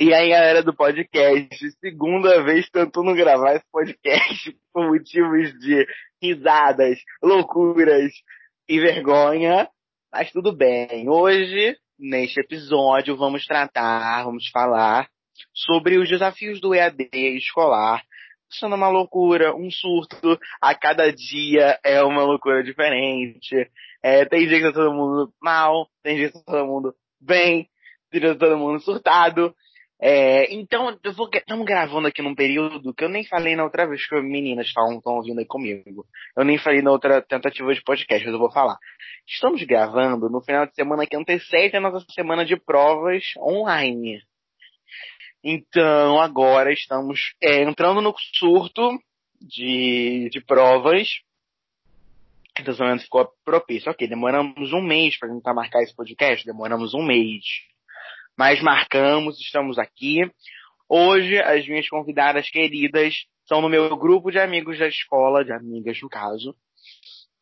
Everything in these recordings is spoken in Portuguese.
E aí, galera do podcast, segunda vez tentando gravar esse podcast por motivos de risadas, loucuras e vergonha, mas tudo bem. Hoje, neste episódio, vamos tratar, vamos falar sobre os desafios do EAD escolar. Sendo uma loucura, um surto, a cada dia é uma loucura diferente. É, tem dia que tá todo mundo mal, tem dia que tá todo mundo bem, tem dia que tá todo mundo surtado. É, então, estamos gravando aqui num período que eu nem falei na outra vez que as meninas estão ouvindo aí comigo. Eu nem falei na outra tentativa de podcast, mas eu vou falar. Estamos gravando no final de semana que antecede a nossa semana de provas online. Então, agora estamos é, entrando no surto de, de provas. Então, o momento ficou propício. Ok, demoramos um mês para tentar marcar esse podcast, demoramos um mês mas marcamos, estamos aqui. Hoje, as minhas convidadas queridas são no meu grupo de amigos da escola, de amigas no caso,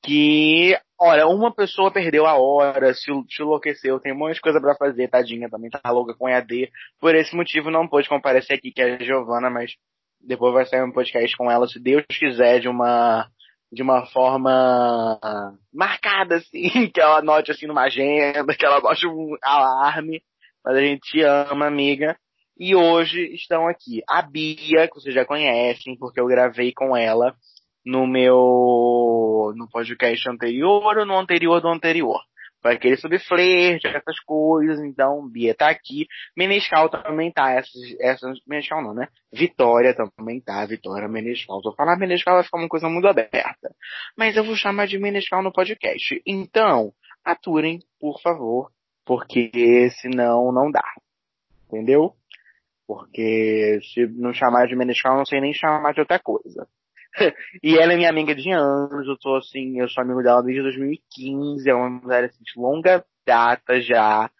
que, olha, uma pessoa perdeu a hora, se, enlouqueceu, tem um monte de coisa para fazer, tadinha, também tá louca com EAD. Por esse motivo não pôde comparecer aqui, que é a Giovana, mas depois vai sair um podcast com ela, se Deus quiser, de uma de uma forma marcada, assim, que ela anote assim numa agenda, que ela bote um alarme mas a gente te ama, amiga. E hoje estão aqui a Bia, que vocês já conhecem, porque eu gravei com ela no meu no podcast anterior ou no anterior do anterior. Foi aquele sobre flerte, essas coisas, então Bia tá aqui. Menescal também tá, essas, essas, Menescal não, né? Vitória também tá, Vitória Menescal. Se eu falar Menescal vai ficar uma coisa muito aberta. Mas eu vou chamar de Menescal no podcast. Então, aturem, por favor, porque senão não dá. Entendeu? Porque se não chamar de Menescal, eu não sei nem chamar de outra coisa. e ela é minha amiga de anos, eu tô assim, eu sou amigo dela desde 2015, é uma mulher assim, de longa data já.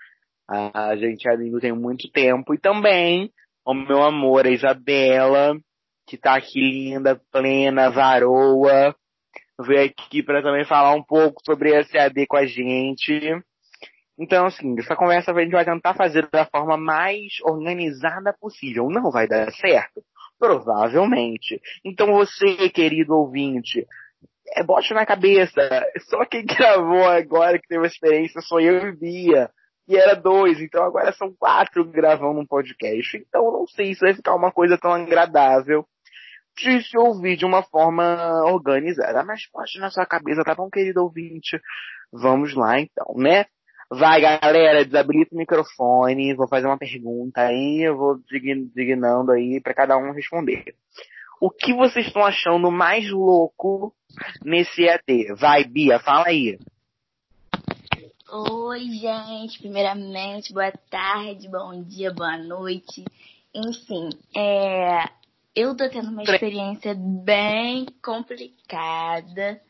A gente é amigo tem muito tempo. E também o meu amor, a Isabela, que tá aqui linda, plena, varoa, veio aqui para também falar um pouco sobre esse AD com a gente. Então, assim, essa conversa a gente vai tentar fazer da forma mais organizada possível. Não vai dar certo? Provavelmente. Então você, querido ouvinte, é, bote na cabeça. Só quem gravou agora que teve a experiência sou eu e Bia. E era dois, então agora são quatro gravando um podcast. Então não sei se vai ficar uma coisa tão agradável de se ouvir de uma forma organizada. Mas bote na sua cabeça, tá bom, querido ouvinte? Vamos lá então, né? Vai, galera, desabilita o microfone, vou fazer uma pergunta aí, eu vou dignando aí para cada um responder. O que vocês estão achando mais louco nesse ET? Vai, Bia, fala aí. Oi, gente. Primeiramente, boa tarde, bom dia, boa noite. Enfim, é, eu tô tendo uma experiência bem complicada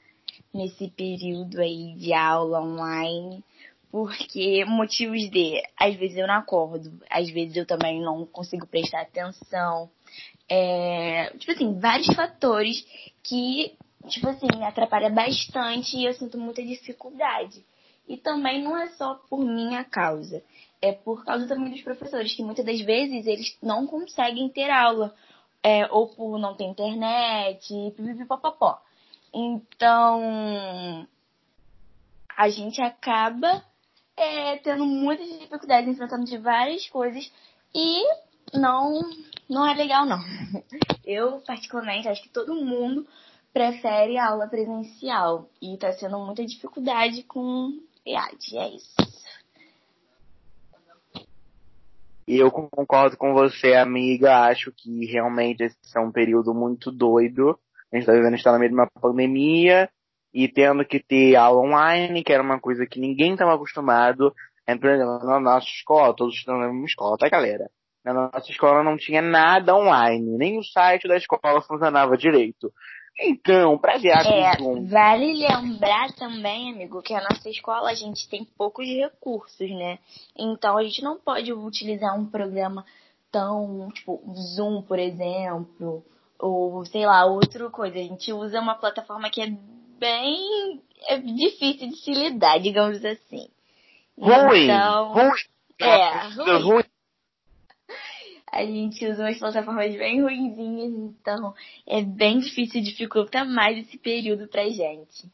nesse período aí de aula online porque motivos de, às vezes eu não acordo, às vezes eu também não consigo prestar atenção. É, tipo assim, vários fatores que, tipo assim, atrapalha bastante e eu sinto muita dificuldade. E também não é só por minha causa, é por causa também dos professores, que muitas das vezes eles não conseguem ter aula, é, ou por não ter internet, pipipipopopó. Então, a gente acaba é, tendo muitas dificuldades, enfrentando de várias coisas e não, não é legal não. Eu, particularmente, acho que todo mundo prefere a aula presencial e tá sendo muita dificuldade com EAD, é isso. Eu concordo com você, amiga. Acho que realmente esse é um período muito doido. A gente tá vivendo, está no meio de uma pandemia e tendo que ter aula online, que era uma coisa que ninguém estava acostumado. Exemplo, na nossa escola, todos estudando na mesma escola, tá galera? Na nossa escola não tinha nada online, nem o site da escola funcionava direito. Então, pra ver é, Vale lembrar também, amigo, que a nossa escola a gente tem poucos recursos, né? Então a gente não pode utilizar um programa tão, tipo, Zoom, por exemplo, ou sei lá, outra coisa. A gente usa uma plataforma que é bem é difícil de se lidar, digamos assim. Ruim, então, ruim. É, ruim. ruim. a gente usa umas plataformas bem ruinzinhas, então é bem difícil, dificulta mais esse período pra gente.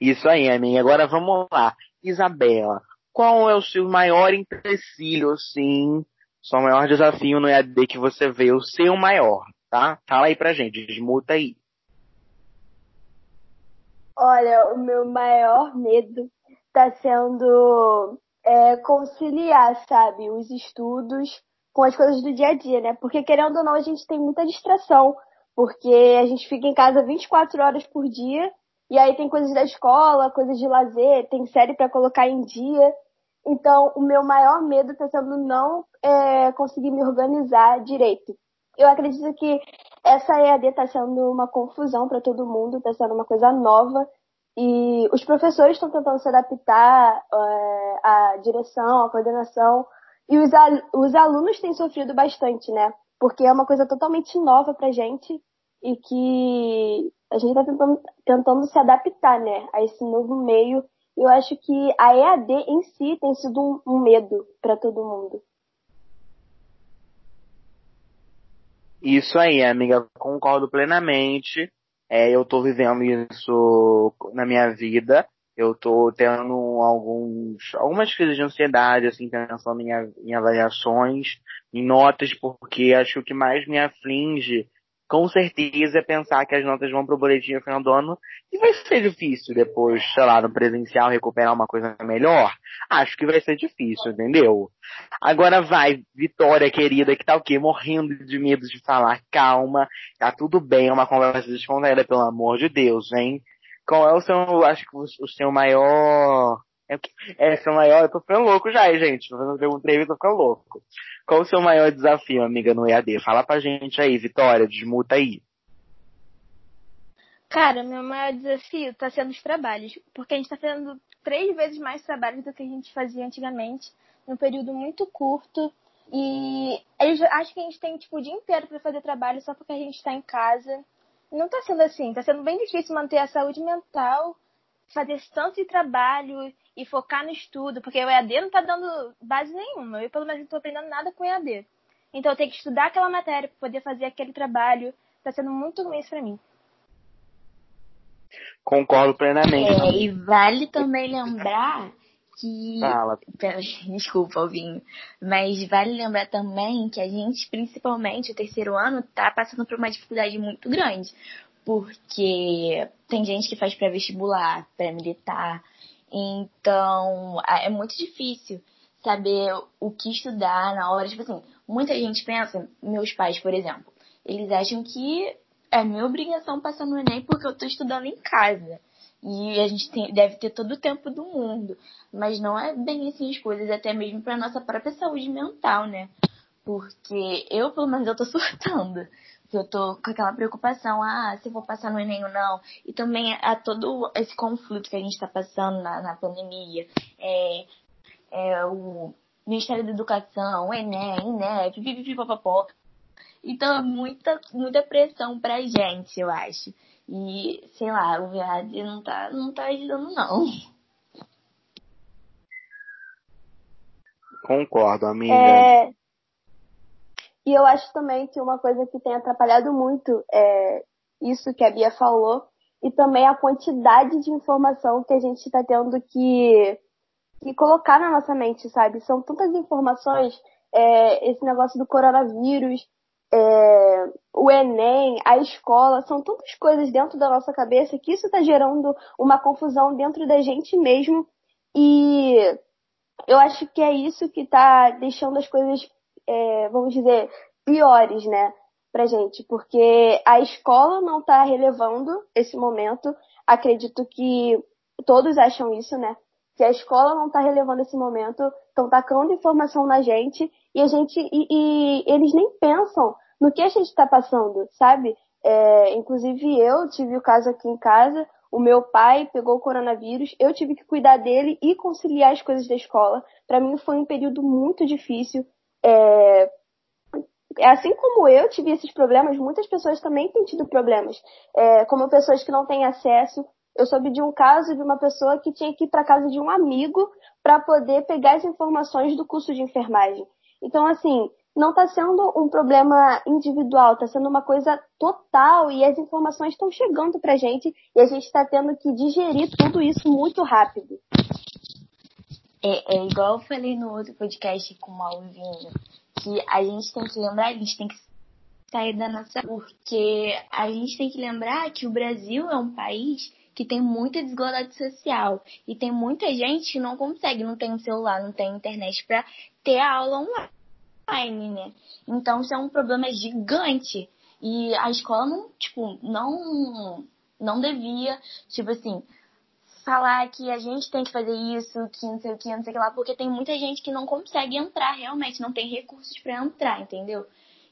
Isso aí, amiga. Agora vamos lá. Isabela, qual é o seu maior empecilho, assim, seu maior desafio no EAD que você vê, o seu maior, tá? Fala aí pra gente, desmuta aí. Olha, o meu maior medo está sendo é, conciliar, sabe, os estudos com as coisas do dia a dia, né? Porque querendo ou não, a gente tem muita distração, porque a gente fica em casa 24 horas por dia e aí tem coisas da escola, coisas de lazer, tem série para colocar em dia. Então, o meu maior medo está sendo não é, conseguir me organizar direito. Eu acredito que essa EAD está sendo uma confusão para todo mundo, está sendo uma coisa nova. E os professores estão tentando se adaptar é, à direção, à coordenação. E os, al os alunos têm sofrido bastante, né? Porque é uma coisa totalmente nova pra gente e que a gente está tentando, tentando se adaptar, né, a esse novo meio. Eu acho que a EAD em si tem sido um, um medo para todo mundo. Isso aí, amiga, concordo plenamente. É, eu estou vivendo isso na minha vida. Eu estou tendo alguns, algumas crises de ansiedade, assim, pensando em, em avaliações, em notas, porque acho que o que mais me aflige com certeza é pensar que as notas vão pro boletim no final do ano e vai ser difícil depois, sei lá, no presencial recuperar uma coisa melhor. Acho que vai ser difícil, entendeu? Agora vai, Vitória querida, que tá o quê? Morrendo de medo de falar. Calma, tá tudo bem, é uma conversa descontraída, pelo amor de Deus, hein? Qual é o seu, acho que o seu maior é, é seu maior, eu tô ficando louco já, gente. Tô fazendo entrevista, tô ficando louco. Qual o seu maior desafio, amiga, no EAD? Fala pra gente aí, Vitória, desmuta aí. Cara, meu maior desafio tá sendo os trabalhos, porque a gente tá fazendo três vezes mais trabalhos do que a gente fazia antigamente, num período muito curto. E eles acho que a gente tem tipo o dia inteiro para fazer trabalho só porque a gente tá em casa. Não tá sendo assim, tá sendo bem difícil manter a saúde mental, fazer tanto de trabalho e focar no estudo, porque o EAD não tá dando base nenhuma. Eu, pelo menos, não tô aprendendo nada com o EAD. Então, eu tenho que estudar aquela matéria para poder fazer aquele trabalho. Tá sendo muito ruim isso pra mim. Concordo plenamente. É, e vale também lembrar que. Fala. Desculpa, Alvinho. Mas vale lembrar também que a gente, principalmente o terceiro ano, tá passando por uma dificuldade muito grande. Porque tem gente que faz pré-vestibular, pré-militar, então, é muito difícil saber o que estudar na hora. Tipo assim, muita gente pensa, meus pais, por exemplo, eles acham que é minha obrigação passar no Enem porque eu tô estudando em casa. E a gente tem, deve ter todo o tempo do mundo. Mas não é bem assim as coisas, até mesmo pra nossa própria saúde mental, né? Porque eu, pelo menos, eu tô surtando que eu tô com aquela preocupação, ah, se eu vou passar no Enem ou não. E também a todo esse conflito que a gente está passando na, na pandemia. É, é, o Ministério da Educação, o Enem, INEP, pipipipopopó. Então é muita, muita pressão pra gente, eu acho. E, sei lá, o VAD não tá, não tá ajudando não. Concordo, amiga. É, e eu acho também que uma coisa que tem atrapalhado muito é isso que a Bia falou, e também a quantidade de informação que a gente está tendo que, que colocar na nossa mente, sabe? São tantas informações, é, esse negócio do coronavírus, é, o Enem, a escola, são tantas coisas dentro da nossa cabeça que isso está gerando uma confusão dentro da gente mesmo. E eu acho que é isso que está deixando as coisas é, vamos dizer, piores, né, pra gente, porque a escola não tá relevando esse momento. Acredito que todos acham isso, né? Que a escola não tá relevando esse momento, estão tacando informação na gente e a gente e, e eles nem pensam no que a gente está passando, sabe? É, inclusive eu tive o caso aqui em casa, o meu pai pegou o coronavírus, eu tive que cuidar dele e conciliar as coisas da escola. Para mim foi um período muito difícil. É, assim como eu tive esses problemas, muitas pessoas também têm tido problemas, é, como pessoas que não têm acesso. Eu soube de um caso de uma pessoa que tinha que ir para casa de um amigo para poder pegar as informações do curso de enfermagem. Então, assim, não está sendo um problema individual, está sendo uma coisa total e as informações estão chegando para a gente e a gente está tendo que digerir tudo isso muito rápido. É, é igual eu falei no outro podcast com o Malvinho, que a gente tem que lembrar, a gente tem que sair da nossa. Porque a gente tem que lembrar que o Brasil é um país que tem muita desigualdade social e tem muita gente que não consegue, não tem um celular, não tem internet para ter a aula online, né? Então isso é um problema gigante e a escola não, tipo, não não devia, tipo assim, falar que a gente tem que fazer isso, que não sei o que, não sei o que lá, porque tem muita gente que não consegue entrar realmente, não tem recursos para entrar, entendeu?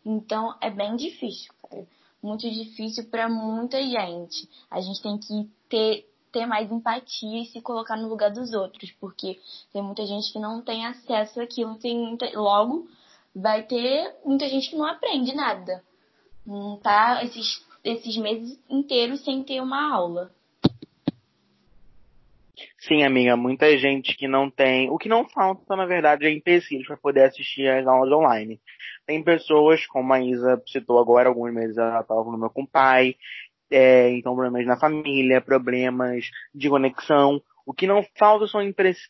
Então é bem difícil, cara. Muito difícil para muita gente. A gente tem que ter, ter mais empatia e se colocar no lugar dos outros, porque tem muita gente que não tem acesso àquilo, tem muita, logo vai ter muita gente que não aprende nada. Não tá esses, esses meses inteiros sem ter uma aula. Sim, amiga, muita gente que não tem. O que não falta, na verdade, é empecilhos para poder assistir às aulas online. Tem pessoas, como a Isa citou agora, alguns meses ela estava no meu com o pai, é, então problemas na família, problemas de conexão. O que não falta são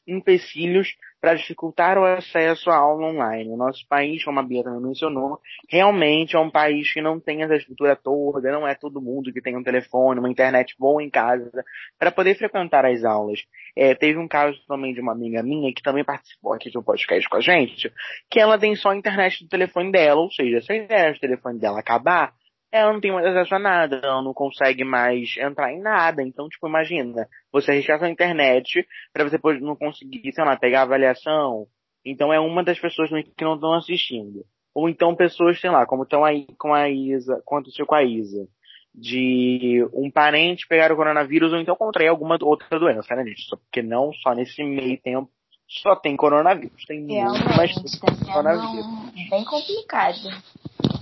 empecilhos para dificultar o acesso à aula online. O nosso país, como a Bia também mencionou, realmente é um país que não tem essa estrutura toda, não é todo mundo que tem um telefone, uma internet boa em casa, para poder frequentar as aulas. É, teve um caso também de uma amiga minha que também participou aqui do podcast com a gente, que ela tem só a internet do telefone dela, ou seja, se a internet do telefone dela acabar, ela não tem mais acesso a nada, ela não consegue mais entrar em nada. Então, tipo, imagina, você rechaça a internet para você não conseguir, sei lá, pegar avaliação. Então é uma das pessoas que não estão assistindo. Ou então pessoas, sei lá, como estão aí com a Isa, aconteceu com a Isa, de um parente pegar o coronavírus ou então contrair alguma outra doença, né, gente? Só porque não só nesse meio tempo só tem coronavírus, tem muito mais tá coronavírus. bem complicado.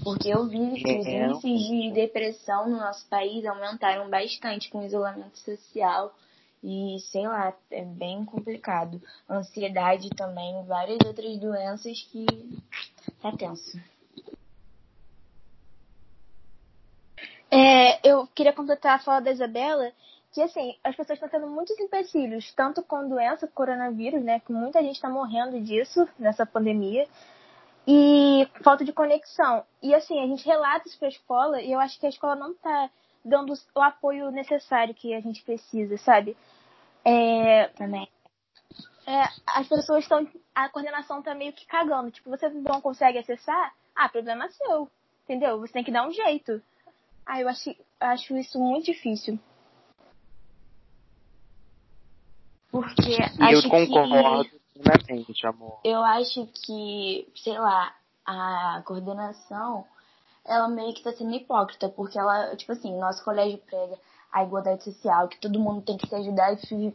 Porque eu vi que os índices de depressão no nosso país aumentaram bastante com o isolamento social. E sei lá, é bem complicado. Ansiedade também, várias outras doenças que tá tenso. É, eu queria completar a fala da Isabela, que assim, as pessoas estão tendo muitos empecilhos, tanto com doença, coronavírus, né? Que muita gente está morrendo disso nessa pandemia e falta de conexão. E assim, a gente relata isso para a escola e eu acho que a escola não está dando o apoio necessário que a gente precisa, sabe? É, Também. É, as pessoas estão. A coordenação está meio que cagando. Tipo, você não consegue acessar? Ah, problema seu. Entendeu? Você tem que dar um jeito. Ah, eu acho, acho isso muito difícil. Porque eu concordo que amor. Eu acho que, sei lá, a coordenação, ela meio que tá sendo hipócrita, porque ela, tipo assim, nosso colégio prega a igualdade social, que todo mundo tem que se ajudar e viver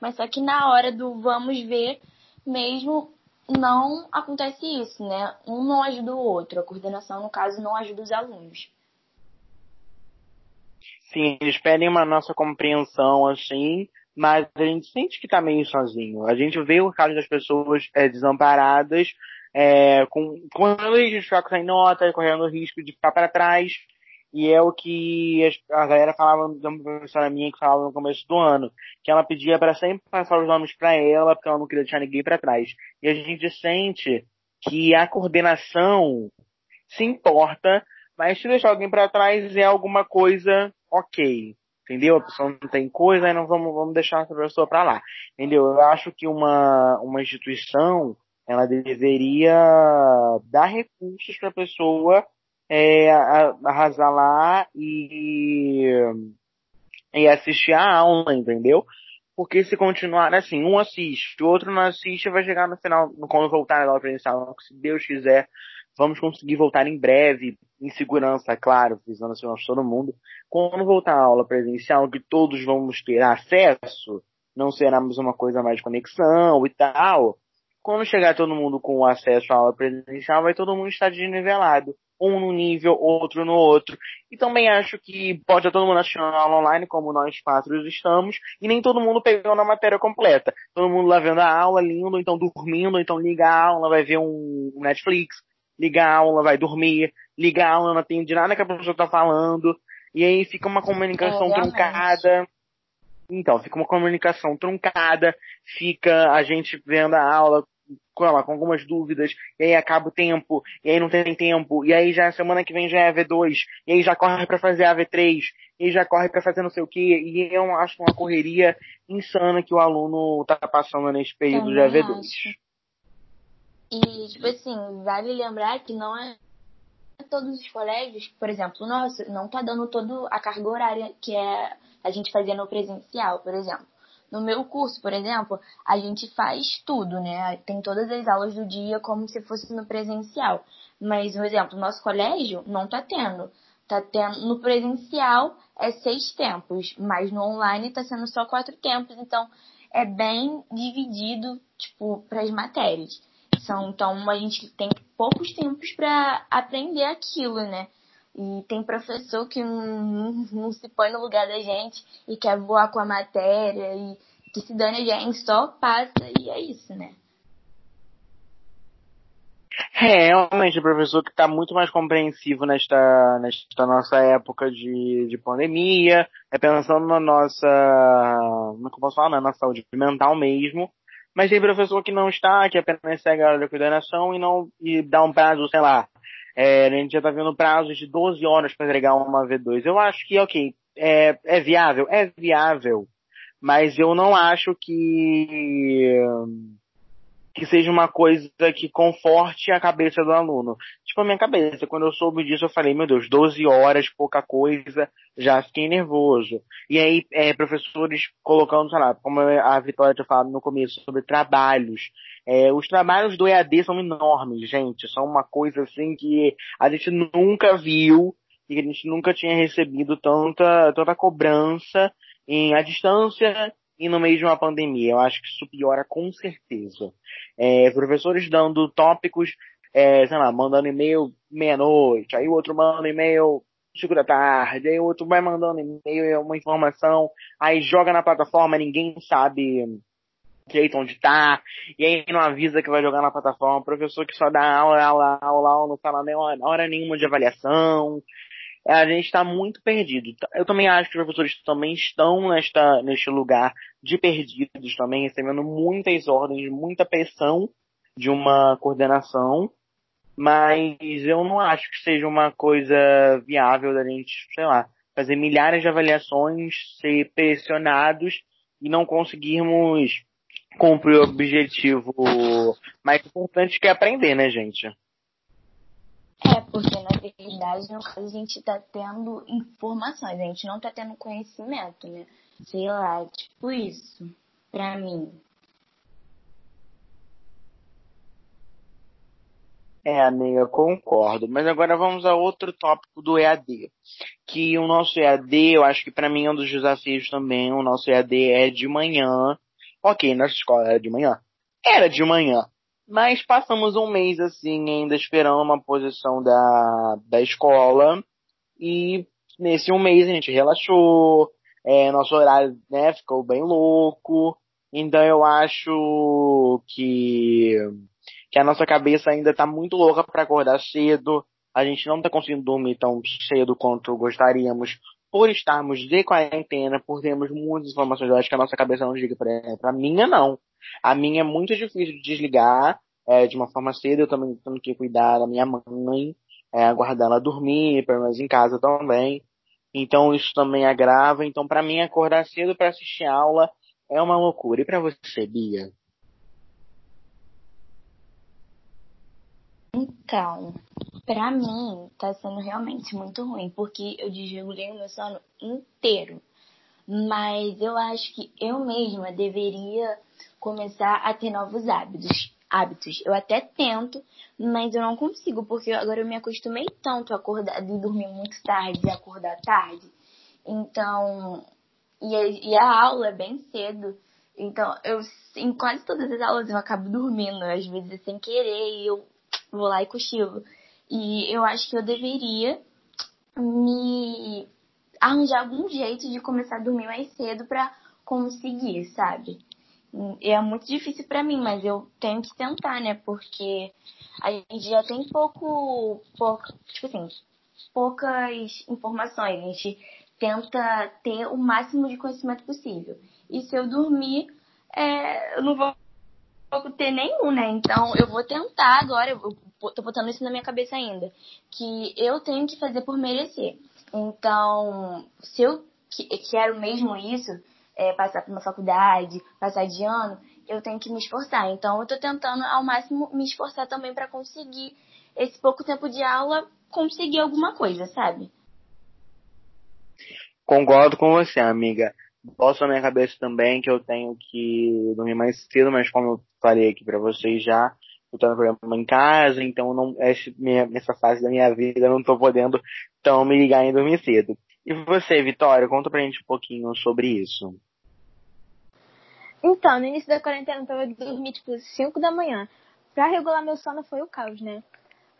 mas só que na hora do vamos ver mesmo não acontece isso, né? Um não ajuda o outro. A coordenação, no caso, não ajuda os alunos. Sim, eles pedem uma nossa compreensão, assim, mas a gente sente que tá meio sozinho. A gente vê o caso das pessoas é, desamparadas, é, com, risco de ficar sem nota, correndo o risco de ficar para trás, e é o que a galera falava, uma professora minha que falava no começo do ano, que ela pedia para sempre passar os nomes para ela, porque ela não queria deixar ninguém para trás. E a gente sente que a coordenação se importa, mas se deixar alguém para trás é alguma coisa ok entendeu? A pessoa não tem coisa, aí não vamos, vamos deixar essa pessoa para lá, entendeu? Eu acho que uma, uma instituição, ela deveria dar recursos para a pessoa é, arrasar lá e, e assistir a aula, entendeu? Porque se continuar assim, um assiste, o outro não assiste, vai chegar no final, quando voltar na aula presencial, se Deus quiser, vamos conseguir voltar em breve, em segurança, claro, visando a segurança de todo mundo. Quando voltar a aula presencial, que todos vamos ter acesso, não será uma coisa mais de conexão e tal. Quando chegar todo mundo com acesso à aula presencial, vai todo mundo estar desnivelado. um no nível, outro no outro. E também acho que pode todo mundo assistir a aula online, como nós quatro estamos, e nem todo mundo pegou na matéria completa. Todo mundo lá vendo a aula, lindo, então dormindo, então liga a aula, vai ver um Netflix, liga a aula, vai dormir, liga a aula, não atende nada que a professora tá falando, e aí fica uma comunicação é, truncada. Então, fica uma comunicação truncada, fica a gente vendo a aula com, ela, com algumas dúvidas, e aí acaba o tempo, e aí não tem tempo, e aí já semana que vem já é V2, e aí já corre para fazer a V3, e já corre para fazer não sei o que, e eu acho uma correria insana que o aluno tá passando nesse período de AV2. Acho. E, tipo assim, vale lembrar que não é todos os colégios, por exemplo, o nosso, não tá dando toda a carga horária que é a gente fazia no presencial, por exemplo. No meu curso, por exemplo, a gente faz tudo, né? Tem todas as aulas do dia como se fosse no presencial. Mas, por exemplo, nosso colégio não tá tendo. Tá tendo no presencial é seis tempos, mas no online tá sendo só quatro tempos. Então, é bem dividido, tipo, para as matérias. São, então, a gente tem poucos tempos para aprender aquilo, né? E tem professor que não, não, se põe no lugar da gente e quer voar com a matéria e que se dane a gente, só passa e é isso, né? É, realmente, o professor que está muito mais compreensivo nesta, nesta nossa época de, de pandemia, é pensando na nossa, como é posso falar, na nossa saúde mental mesmo, mas tem professor que não está, que apenas segue a hora da coordenação e não, e dá um prazo, sei lá, é, a gente já está vendo prazos de 12 horas para entregar uma V2. Eu acho que, ok, é, é viável? É viável. Mas eu não acho que que seja uma coisa que conforte a cabeça do aluno. Tipo, a minha cabeça, quando eu soube disso, eu falei, meu Deus, 12 horas, pouca coisa, já fiquei nervoso. E aí, é, professores colocando, sei lá, como a Vitória tinha falado no começo, sobre trabalhos. É, os trabalhos do EAD são enormes, gente. São uma coisa assim que a gente nunca viu e que a gente nunca tinha recebido tanta, tanta cobrança em a distância e no meio de uma pandemia. Eu acho que isso piora com certeza. É, professores dando tópicos, é, sei lá, mandando e-mail meia-noite, aí o outro manda e-mail cinco da tarde, aí o outro vai mandando e-mail, uma informação, aí joga na plataforma, ninguém sabe direito onde tá, e aí não avisa que vai jogar na plataforma, professor que só dá aula, aula, aula, aula, não fala nem hora, hora nenhuma de avaliação, a gente está muito perdido. Eu também acho que os professores também estão nesta, neste lugar de perdidos também, recebendo muitas ordens, muita pressão de uma coordenação, mas eu não acho que seja uma coisa viável da gente, sei lá, fazer milhares de avaliações, ser pressionados e não conseguirmos cumprir o objetivo mais importante que é aprender, né, gente? É, porque na verdade, no caso, a gente tá tendo informações, a gente não tá tendo conhecimento, né? Sei lá, tipo isso, pra mim. É, amiga, concordo. Mas agora vamos a outro tópico do EAD. Que o nosso EAD, eu acho que para mim é um dos desafios também. O nosso EAD é de manhã. Ok, nossa escola era de manhã. Era de manhã. Mas passamos um mês assim, ainda esperando uma posição da, da escola. E nesse um mês a gente relaxou. É, nosso horário né, ficou bem louco. Então eu acho que, que a nossa cabeça ainda está muito louca para acordar cedo. A gente não está conseguindo dormir tão cedo quanto gostaríamos por estarmos de quarentena, por termos muitas informações. Eu acho que a nossa cabeça não liga para a minha, não. A minha é muito difícil de desligar é, de uma forma cedo. Eu também tenho que cuidar da minha mãe, é, aguardar ela dormir, pelo menos em casa também. Então isso também agrava. Então para mim acordar cedo para assistir aula é uma loucura. E para você, Bia? Então, para mim tá sendo realmente muito ruim, porque eu desregulei o meu sono inteiro. Mas eu acho que eu mesma deveria começar a ter novos hábitos. Hábitos. Eu até tento, mas eu não consigo, porque agora eu me acostumei tanto a acordar, de dormir muito tarde e acordar tarde. Então, e a, e a aula é bem cedo. Então, eu em quase todas as aulas eu acabo dormindo, às vezes sem querer, e eu vou lá e cochilo. E eu acho que eu deveria me arranjar algum jeito de começar a dormir mais cedo para conseguir, sabe? É muito difícil para mim, mas eu tenho que tentar, né? Porque a gente já tem pouco, pouco, tipo assim, poucas informações. A gente tenta ter o máximo de conhecimento possível. E se eu dormir, é, eu não vou ter nenhum, né? Então eu vou tentar agora, eu tô botando isso na minha cabeça ainda, que eu tenho que fazer por merecer. Então, se eu quero mesmo isso, é, passar por uma faculdade, passar de ano, eu tenho que me esforçar. Então, eu tô tentando ao máximo me esforçar também para conseguir esse pouco tempo de aula, conseguir alguma coisa, sabe? Concordo com você, amiga. Posso na minha cabeça também que eu tenho que dormir mais cedo, mas como eu falei aqui para vocês já, eu tô no programa em casa, então não, essa, minha, fase da minha vida eu não tô podendo tão me ligar em dormir cedo. E você, Vitória, conta pra gente um pouquinho sobre isso. Então, no início da quarentena eu tava dormir tipo 5 da manhã. Pra regular meu sono foi o caos, né?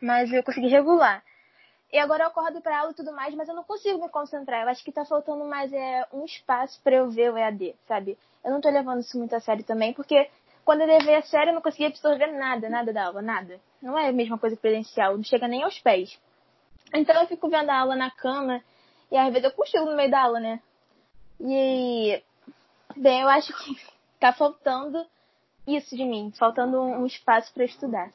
Mas eu consegui regular. E agora eu acordo pra aula e tudo mais, mas eu não consigo me concentrar. Eu acho que tá faltando mais é, um espaço para eu ver o EAD, sabe? Eu não tô levando isso muito a sério também, porque quando eu levei a sério eu não conseguia absorver nada, nada da aula, nada. Não é a mesma coisa presencial, não chega nem aos pés. Então eu fico vendo a aula na cama e às vezes eu cochilo no meio da aula, né? E, bem, eu acho que tá faltando isso de mim, faltando um espaço para estudar.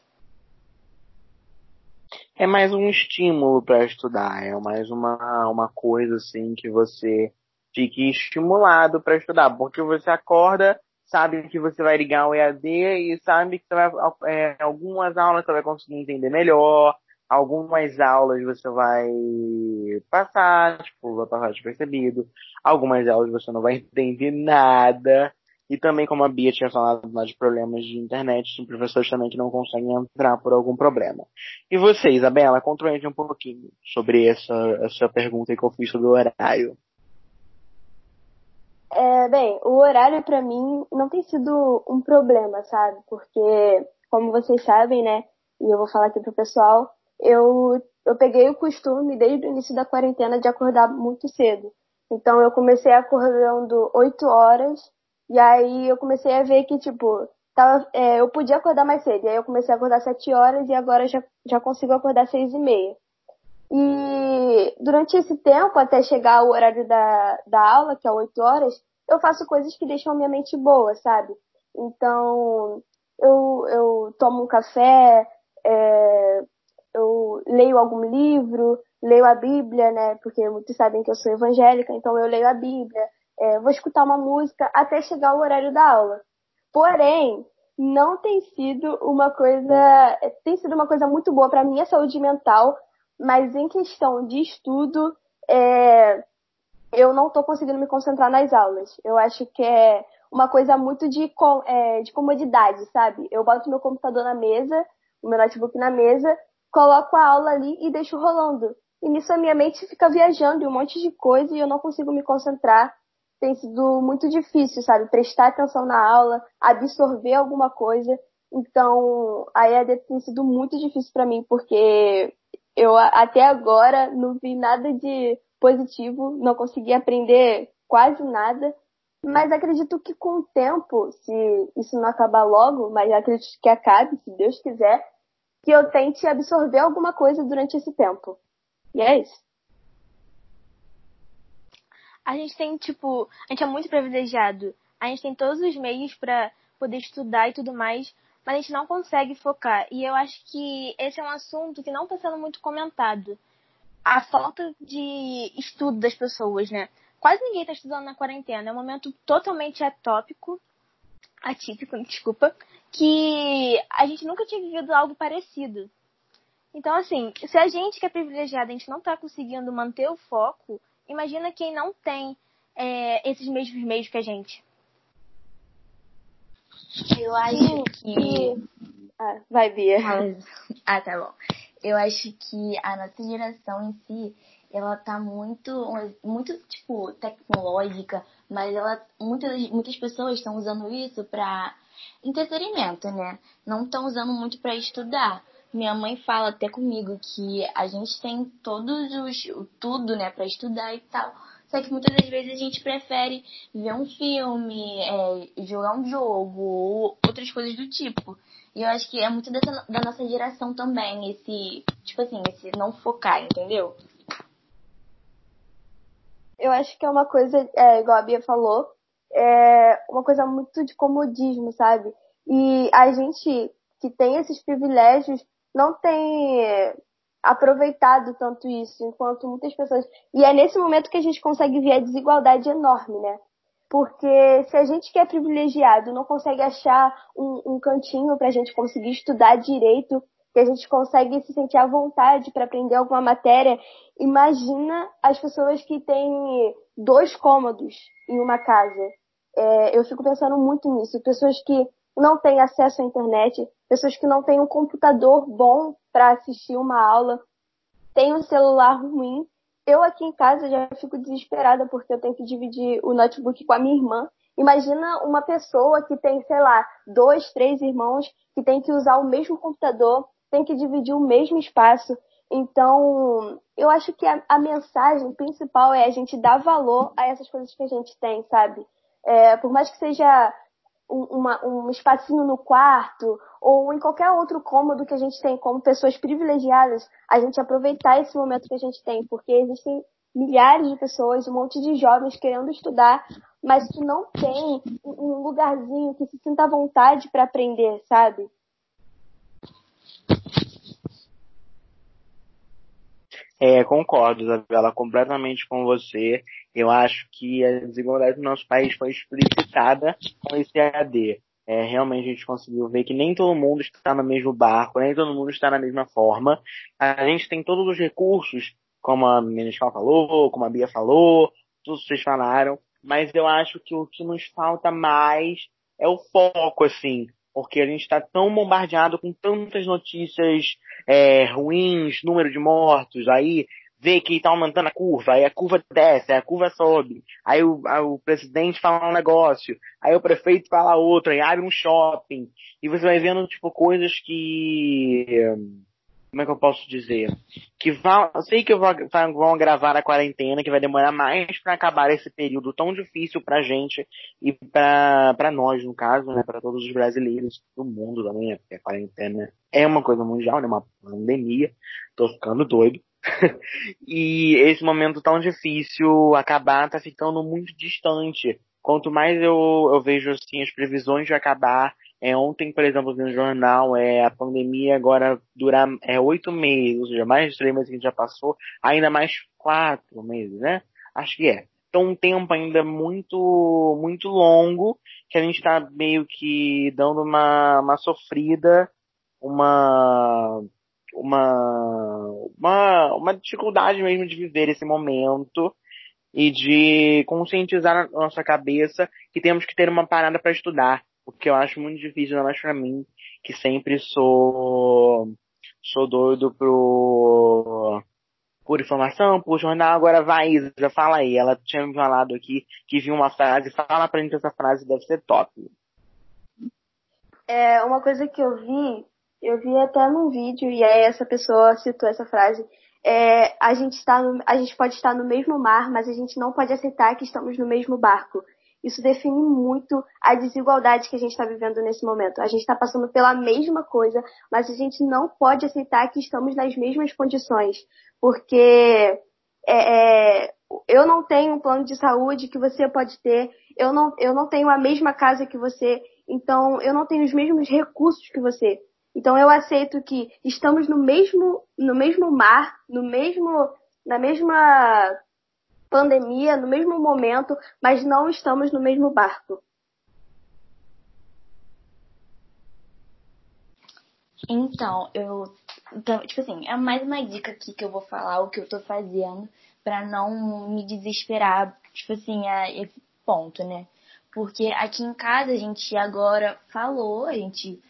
É mais um estímulo para estudar, é mais uma, uma coisa assim que você fique estimulado para estudar, porque você acorda, sabe que você vai ligar o EAD e sabe que vai, é, algumas aulas você vai conseguir entender melhor, algumas aulas você vai passar, tipo, vai passar despercebido. Algumas aulas você não vai entender nada. E também, como a Bia tinha falado lá de problemas de internet, tem professores também que não conseguem entrar por algum problema. E você, Isabela, gente um pouquinho sobre essa, essa pergunta que eu fiz sobre o horário. É, bem, o horário para mim não tem sido um problema, sabe? Porque, como vocês sabem, né, e eu vou falar aqui pro pessoal, eu, eu peguei o costume desde o início da quarentena de acordar muito cedo. Então eu comecei acordando 8 horas e aí eu comecei a ver que, tipo, tava, é, eu podia acordar mais cedo. E aí eu comecei a acordar 7 horas e agora já, já consigo acordar 6 e meia. E durante esse tempo, até chegar o horário da, da aula, que é 8 horas, eu faço coisas que deixam minha mente boa, sabe? Então, eu, eu tomo um café, é, eu leio algum livro, leio a Bíblia, né? Porque muitos sabem que eu sou evangélica, então eu leio a Bíblia, é, vou escutar uma música até chegar o horário da aula. Porém, não tem sido uma coisa, tem sido uma coisa muito boa para minha saúde mental, mas em questão de estudo, é, eu não estou conseguindo me concentrar nas aulas. Eu acho que é uma coisa muito de, é, de comodidade, sabe? Eu boto meu computador na mesa, o meu notebook na mesa, coloco a aula ali e deixo rolando. E nisso a minha mente fica viajando em um monte de coisa e eu não consigo me concentrar. Tem sido muito difícil, sabe? Prestar atenção na aula, absorver alguma coisa. Então, a EAD tem sido muito difícil para mim, porque eu até agora não vi nada de positivo, não consegui aprender quase nada. Mas acredito que com o tempo, se isso não acabar logo, mas acredito que acabe, se Deus quiser, que eu tente absorver alguma coisa durante esse tempo. E é isso. A gente tem, tipo, a gente é muito privilegiado. A gente tem todos os meios para poder estudar e tudo mais, mas a gente não consegue focar. E eu acho que esse é um assunto que não está sendo muito comentado. A falta de estudo das pessoas, né? Quase ninguém está estudando na quarentena. É um momento totalmente atópico, atípico, desculpa que a gente nunca tinha vivido algo parecido. Então, assim, se a gente que é privilegiado, a gente não está conseguindo manter o foco, imagina quem não tem é, esses mesmos meios que a gente. Eu acho que. Ah, vai, Bia. Ah, tá bom. Eu acho que a nossa geração em si, ela tá muito, muito, tipo, tecnológica, mas ela, muitas, muitas pessoas estão usando isso pra entretenimento, né? Não estão usando muito para estudar. minha mãe fala até comigo que a gente tem todos os tudo, né, para estudar e tal. Só que muitas das vezes a gente prefere ver um filme, é, jogar um jogo ou outras coisas do tipo. E eu acho que é muito dessa, da nossa geração também, esse, tipo assim, esse não focar, entendeu? Eu acho que é uma coisa, é, igual a Bia falou, é uma coisa muito de comodismo, sabe? E a gente que tem esses privilégios não tem aproveitado tanto isso, enquanto muitas pessoas. E é nesse momento que a gente consegue ver a desigualdade enorme, né? Porque se a gente que é privilegiado não consegue achar um, um cantinho para a gente conseguir estudar direito, que a gente consegue se sentir à vontade para aprender alguma matéria, imagina as pessoas que têm dois cômodos em uma casa. É, eu fico pensando muito nisso. Pessoas que não têm acesso à internet, pessoas que não têm um computador bom para assistir uma aula, têm um celular ruim. Eu aqui em casa já fico desesperada porque eu tenho que dividir o notebook com a minha irmã. Imagina uma pessoa que tem, sei lá, dois, três irmãos que tem que usar o mesmo computador, tem que dividir o mesmo espaço. Então, eu acho que a, a mensagem principal é a gente dar valor a essas coisas que a gente tem, sabe? É, por mais que seja uma, um espacinho no quarto ou em qualquer outro cômodo que a gente tem como pessoas privilegiadas, a gente aproveitar esse momento que a gente tem, porque existem milhares de pessoas, um monte de jovens querendo estudar, mas que não tem um lugarzinho que se sinta à vontade para aprender, sabe? É, concordo, Isabela, completamente com você. Eu acho que a desigualdade do nosso país foi explicitada com esse EAD. É, realmente a gente conseguiu ver que nem todo mundo está no mesmo barco, nem todo mundo está na mesma forma. A gente tem todos os recursos, como a Menescal falou, como a Bia falou, todos vocês falaram, mas eu acho que o que nos falta mais é o foco, assim, porque a gente está tão bombardeado com tantas notícias é, ruins, número de mortos, aí vê que está aumentando a curva, aí a curva desce, aí a curva sobe, aí o, aí o presidente fala um negócio, aí o prefeito fala outro, aí abre um shopping, e você vai vendo, tipo, coisas que como é que eu posso dizer? Que vão, sei que vão gravar a quarentena, que vai demorar mais para acabar esse período tão difícil pra gente e pra nós, no caso, né, para todos os brasileiros do mundo também, porque a quarentena é uma coisa mundial, né, uma pandemia, tô ficando doido. e esse momento tão difícil acabar tá ficando muito distante. Quanto mais eu, eu vejo assim as previsões de acabar é, ontem, por exemplo, no jornal, é, a pandemia agora dura é, oito meses, ou seja, mais de três meses que a gente já passou, ainda mais quatro meses, né? Acho que é. Então, um tempo ainda muito, muito longo, que a gente está meio que dando uma, uma sofrida, uma, uma, uma, uma dificuldade mesmo de viver esse momento e de conscientizar a nossa cabeça que temos que ter uma parada para estudar, o que eu acho muito difícil, ainda mais pra mim, que sempre sou, sou doido pro, por informação, por jornal. Agora vai, Isa, fala aí. Ela tinha me falado aqui que viu uma frase. Fala pra gente essa frase, deve ser top. É, uma coisa que eu vi, eu vi até num vídeo, e aí essa pessoa citou essa frase. É, a gente está no, a gente pode estar no mesmo mar, mas a gente não pode aceitar que estamos no mesmo barco. Isso define muito a desigualdade que a gente está vivendo nesse momento. A gente está passando pela mesma coisa, mas a gente não pode aceitar que estamos nas mesmas condições, porque é, é, eu não tenho um plano de saúde que você pode ter, eu não, eu não tenho a mesma casa que você, então eu não tenho os mesmos recursos que você. Então eu aceito que estamos no mesmo, no mesmo mar, no mesmo, na mesma pandemia, no mesmo momento, mas não estamos no mesmo barco. Então, eu. Então, tipo assim, é mais uma dica aqui que eu vou falar, o que eu tô fazendo, para não me desesperar, tipo assim, a esse ponto, né? Porque aqui em casa a gente agora falou, a gente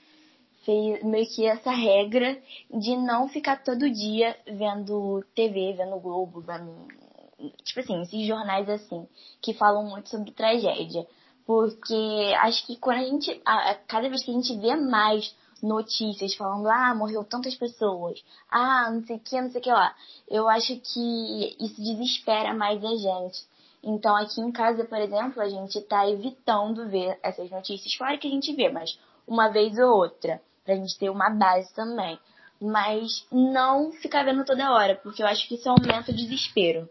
fez meio que essa regra de não ficar todo dia vendo TV, vendo Globo, vendo tipo assim, esses jornais assim, que falam muito sobre tragédia. Porque acho que quando a gente, a, cada vez que a gente vê mais notícias falando, ah, morreu tantas pessoas, ah, não sei o que, não sei o que lá. Eu acho que isso desespera mais a gente. Então aqui em casa, por exemplo, a gente tá evitando ver essas notícias. Claro que a gente vê, mas uma vez ou outra, pra gente ter uma base também. Mas não ficar vendo toda hora, porque eu acho que isso aumenta o desespero.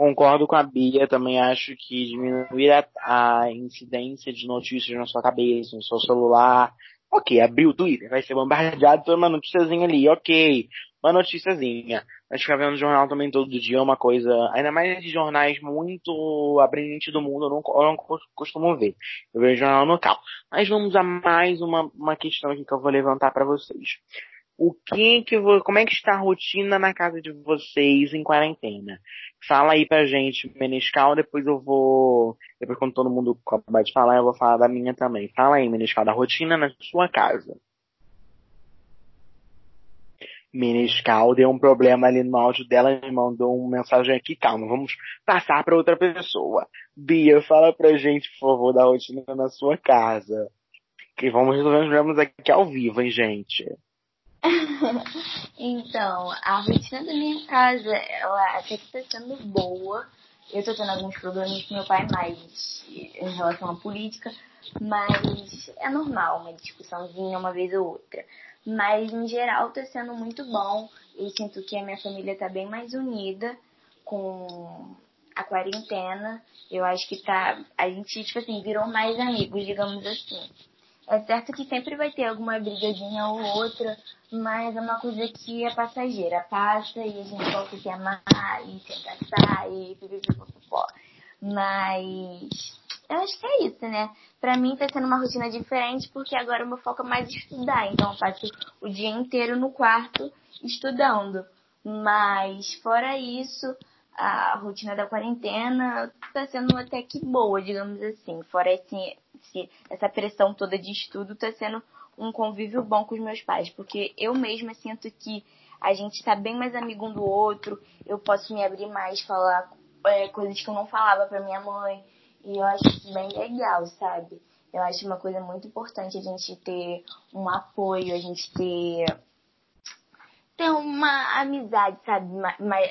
Concordo com a Bia, também acho que diminuir a, a, incidência de notícias na sua cabeça, no seu celular. Ok, abriu o Twitter, vai ser bombardeado por uma noticiazinha ali, ok, uma noticiazinha. Mas ficar vendo jornal também todo dia é uma coisa, ainda mais de jornais muito abrangentes do mundo, eu não, eu não costumo ver. Eu vejo jornal local. Mas vamos a mais uma, uma questão aqui que eu vou levantar para vocês o que que como é que está a rotina na casa de vocês em quarentena? Fala aí pra gente, Menescal, depois eu vou, depois quando todo mundo acabar de falar, eu vou falar da minha também. Fala aí, Menescal, da rotina na sua casa. Menescal deu um problema ali no áudio dela e mandou uma mensagem aqui, calma, vamos passar para outra pessoa. Bia, fala pra gente, por favor, da rotina na sua casa. Que vamos resolver os problemas aqui ao vivo, hein, gente? então, a rotina da minha casa, ela até que tá sendo boa. Eu tô tendo alguns problemas com meu pai mais em relação à política, mas é normal, uma discussãozinha uma vez ou outra. Mas em geral tá sendo muito bom. Eu sinto que a minha família tá bem mais unida com a quarentena. Eu acho que tá. A gente, tipo assim, virou mais amigos, digamos assim. É certo que sempre vai ter alguma brigadinha ou outra, mas é uma coisa que é passageira. Passa e a gente volta a se amar e se abraçar e pipipipopopó. Mas eu acho que é isso, né? Pra mim tá sendo uma rotina diferente porque agora o meu foco é mais estudar. Então eu passo o dia inteiro no quarto estudando. Mas fora isso, a rotina da quarentena tá sendo até que boa, digamos assim. Fora esse, esse, essa pressão toda de estudo, tá sendo um convívio bom com os meus pais. Porque eu mesma sinto que a gente está bem mais amigo um do outro. Eu posso me abrir mais, falar é, coisas que eu não falava pra minha mãe. E eu acho bem legal, sabe? Eu acho uma coisa muito importante a gente ter um apoio, a gente ter ter uma amizade, sabe?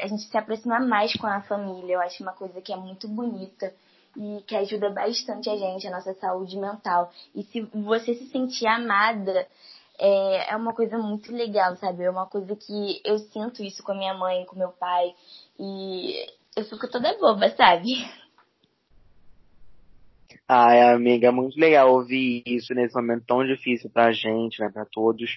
A gente se aproxima mais com a família. Eu acho uma coisa que é muito bonita e que ajuda bastante a gente, a nossa saúde mental. E se você se sentir amada, é, é uma coisa muito legal, sabe? É uma coisa que eu sinto isso com a minha mãe, com meu pai. E eu fico toda boba, sabe? Ai, amiga, é muito legal ouvir isso nesse momento tão difícil pra gente, né, pra todos.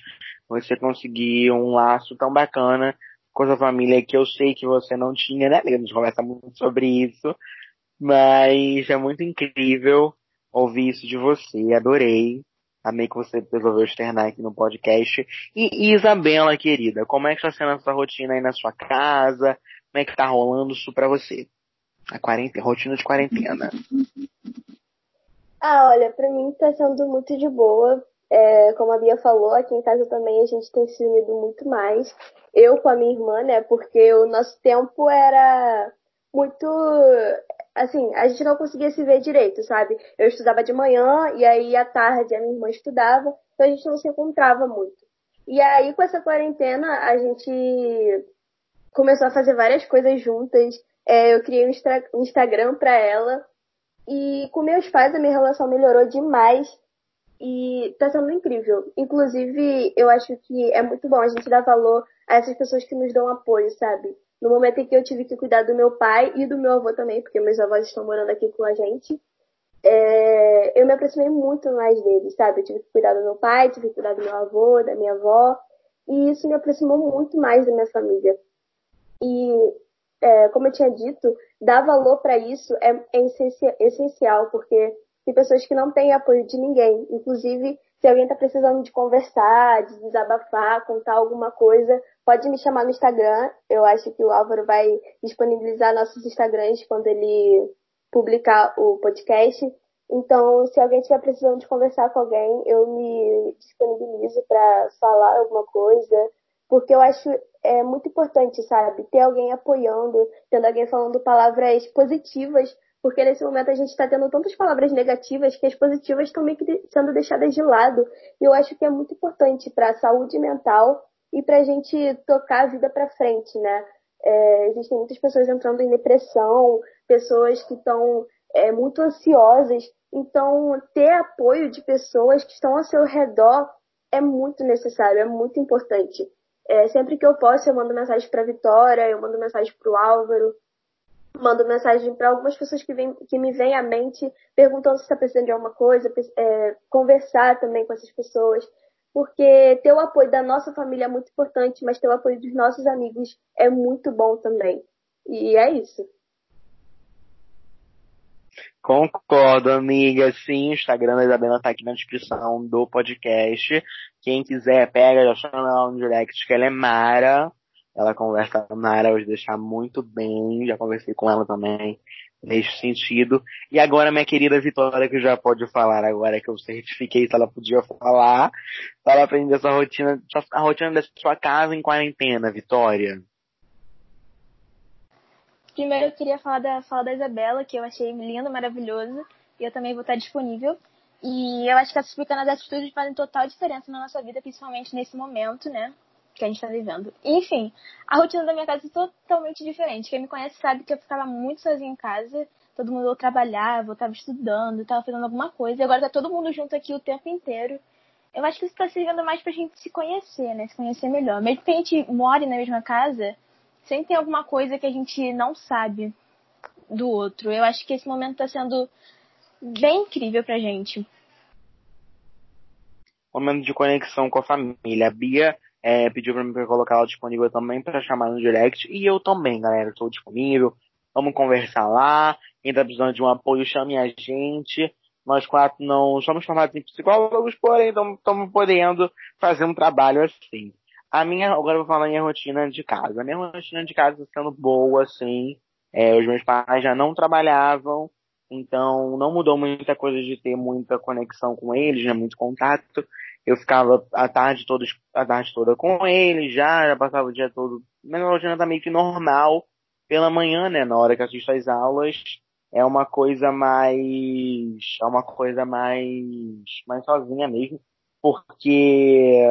Você conseguir um laço tão bacana com a sua família que eu sei que você não tinha, né, amiga? A gente conversa muito sobre isso. Mas é muito incrível ouvir isso de você. Adorei. Amei que você resolveu externar aqui no podcast. E, Isabela, querida, como é que está sendo a sua rotina aí na sua casa? Como é que tá rolando isso pra você? A quarentena, rotina de quarentena. Ah, olha, pra mim tá sendo muito de boa. É, como a Bia falou, aqui em casa também a gente tem se unido muito mais. Eu com a minha irmã, né? Porque o nosso tempo era muito. Assim, a gente não conseguia se ver direito, sabe? Eu estudava de manhã e aí à tarde a minha irmã estudava, então a gente não se encontrava muito. E aí com essa quarentena a gente começou a fazer várias coisas juntas. É, eu criei um Instagram para ela e com meus pais a minha relação melhorou demais e tá sendo incrível. Inclusive, eu acho que é muito bom a gente dar valor a essas pessoas que nos dão apoio, sabe? No momento em que eu tive que cuidar do meu pai e do meu avô também, porque meus avós estão morando aqui com a gente, é... eu me aproximei muito mais deles, sabe? Eu tive que cuidar do meu pai, tive que cuidar do meu avô, da minha avó, e isso me aproximou muito mais da minha família. E é, como eu tinha dito, dar valor para isso é, é essencial, porque tem pessoas que não têm apoio de ninguém. Inclusive, se alguém está precisando de conversar, de desabafar, contar alguma coisa, pode me chamar no Instagram. Eu acho que o Álvaro vai disponibilizar nossos Instagrams quando ele publicar o podcast. Então, se alguém estiver precisando de conversar com alguém, eu me disponibilizo para falar alguma coisa, porque eu acho é muito importante, sabe? Ter alguém apoiando, tendo alguém falando palavras positivas Porque nesse momento a gente está tendo tantas palavras negativas que as positivas estão meio que sendo deixadas de lado. E eu acho que é muito importante para a saúde mental e para a gente tocar a vida para frente, né? É, existem muitas pessoas entrando em depressão, pessoas que estão é, muito ansiosas. Então, ter apoio de pessoas que estão ao seu redor é muito necessário, é muito importante. É, sempre que eu posso, eu mando mensagem para Vitória, eu mando mensagem para o Álvaro, mando mensagem para algumas pessoas que, vem, que me vêm à mente perguntando se está precisando de alguma coisa, é, conversar também com essas pessoas, porque ter o apoio da nossa família é muito importante, mas ter o apoio dos nossos amigos é muito bom também. E é isso. Concordo, amiga. Sim, o Instagram da Isabela tá aqui na descrição do podcast. Quem quiser, pega, já chama ela no direct, que ela é Mara. Ela conversa com a Mara, hoje deixar muito bem. Já conversei com ela também nesse sentido. E agora, minha querida Vitória, que já pode falar agora que eu certifiquei se ela podia falar. Fala pra gente dessa rotina, a rotina da sua casa em quarentena, Vitória. Primeiro eu queria falar da fala da Isabela, que eu achei lindo, maravilhoso, e eu também vou estar disponível. E eu acho que essas pequenas atitudes fazem total diferença na nossa vida, principalmente nesse momento, né? Que a gente está vivendo. Enfim, a rotina da minha casa é totalmente diferente. Quem me conhece sabe que eu ficava muito sozinha em casa. Todo mundo ou trabalhava, ou estava estudando, estava fazendo alguma coisa. E agora tá todo mundo junto aqui o tempo inteiro. Eu acho que isso está servindo mais pra gente se conhecer, né? Se conhecer melhor. Mesmo que a gente more na mesma casa, sempre tem alguma coisa que a gente não sabe do outro. Eu acho que esse momento está sendo bem incrível pra gente. Momento de conexão com a família. A Bia é, pediu pra mim pra colocar ela disponível também para chamar no direct. E eu também, galera. Estou disponível. Vamos conversar lá. Quem tá precisando de um apoio, chame a gente. Nós quatro não somos formados em psicólogos, porém estamos podendo fazer um trabalho assim. A minha, agora eu vou falar minha rotina de casa. A minha rotina de casa está sendo boa, assim. É, os meus pais já não trabalhavam, então não mudou muita coisa de ter muita conexão com eles, né, muito contato. Eu ficava a tarde toda, a tarde toda com eles, já, já passava o dia todo. Minha rotina tá meio que normal. Pela manhã, né, na hora que assisto as aulas, é uma coisa mais, é uma coisa mais, mais sozinha mesmo, porque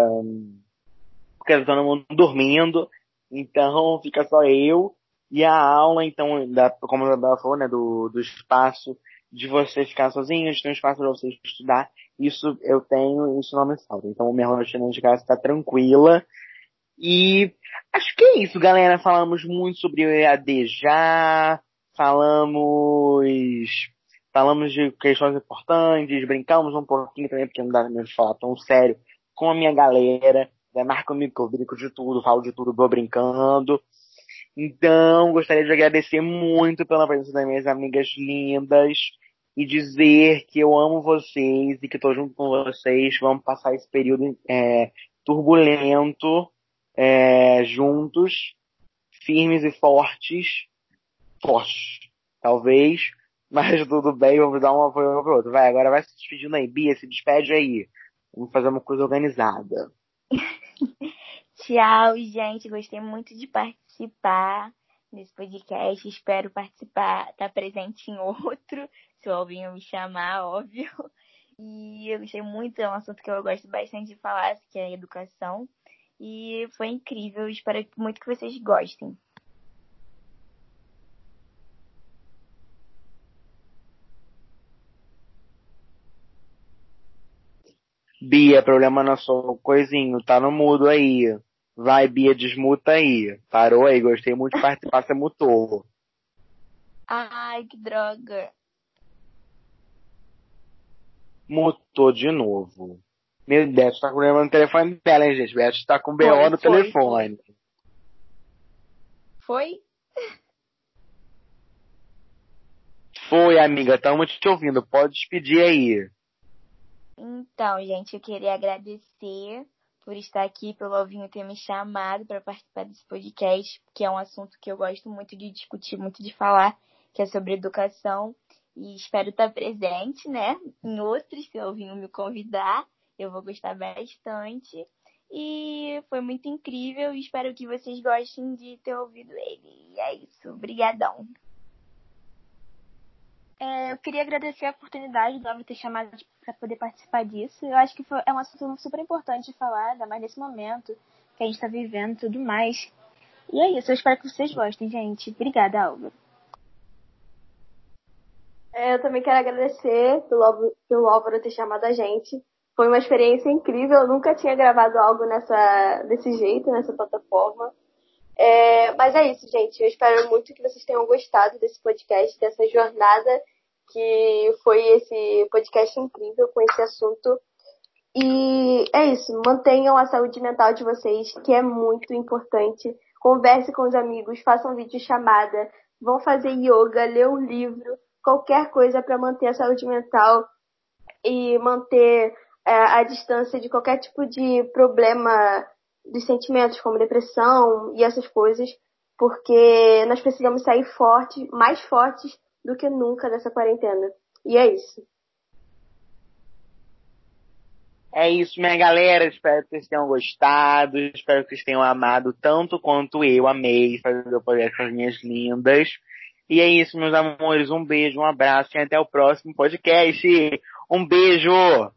porque todo mundo dormindo, então fica só eu e a aula, então, da, como a Bela falou, né, do, do espaço de você ficar sozinho, de ter um espaço para você estudar, isso eu tenho, isso não me falta. Então, minha rotina de casa está tranquila. E acho que é isso, galera. Falamos muito sobre o EAD já, falamos, falamos de questões importantes, brincamos um pouquinho também, porque não dá mesmo falar tão sério com a minha galera. Né? Marca comigo que eu brinco de tudo, falo de tudo, vou brincando. Então, gostaria de agradecer muito pela presença das minhas amigas lindas e dizer que eu amo vocês e que estou junto com vocês. Vamos passar esse período é, turbulento é, juntos, firmes e fortes. Fortes, talvez, mas tudo bem, vamos dar um apoio pro outro. Vai, agora vai se despedindo aí. Bia, se despede aí. Vamos fazer uma coisa organizada. Tchau, gente. Gostei muito de participar nesse podcast. Espero participar, estar tá presente em outro, se o Alvinho me chamar, óbvio. E eu gostei muito, é um assunto que eu gosto bastante de falar, que é educação. E foi incrível, espero muito que vocês gostem. Bia, problema na sua coisinho, tá no mudo aí. Vai, Bia, desmuta aí. Parou aí, gostei muito de participar, você mutou. Ai, que droga. Mutou de novo. Meu Deus, tá com problema no telefone dela, hein, gente? Beto tá com BO foi, no foi, telefone. Foi? Foi, amiga, estamos te ouvindo. Pode despedir aí. Então, gente, eu queria agradecer por estar aqui, pelo Alvinho ter me chamado para participar desse podcast, que é um assunto que eu gosto muito de discutir, muito de falar, que é sobre educação. E espero estar presente, né? Em outros, se o Alvinho me convidar, eu vou gostar bastante. E foi muito incrível espero que vocês gostem de ter ouvido ele. E é isso. Obrigadão. É, eu queria agradecer a oportunidade do Álvaro ter chamado para poder participar disso. Eu acho que foi, é um assunto super importante de falar, ainda mais nesse momento que a gente está vivendo e tudo mais. E é isso, eu espero que vocês gostem, gente. Obrigada, Álvaro. É, eu também quero agradecer pelo, pelo Álvaro ter chamado a gente. Foi uma experiência incrível. Eu nunca tinha gravado algo nessa, desse jeito, nessa plataforma. É, mas é isso, gente. Eu espero muito que vocês tenham gostado desse podcast, dessa jornada que foi esse podcast incrível com esse assunto. E é isso. Mantenham a saúde mental de vocês, que é muito importante. Converse com os amigos, façam vídeo chamada, vão fazer yoga, ler um livro, qualquer coisa para manter a saúde mental e manter é, a distância de qualquer tipo de problema dos sentimentos, como depressão e essas coisas, porque nós precisamos sair fortes, mais fortes do que nunca dessa quarentena. E é isso. É isso, minha galera. Espero que vocês tenham gostado. Espero que vocês tenham amado tanto quanto eu amei fazer o podcast com as minhas lindas. E é isso, meus amores. Um beijo, um abraço e até o próximo podcast. Um beijo!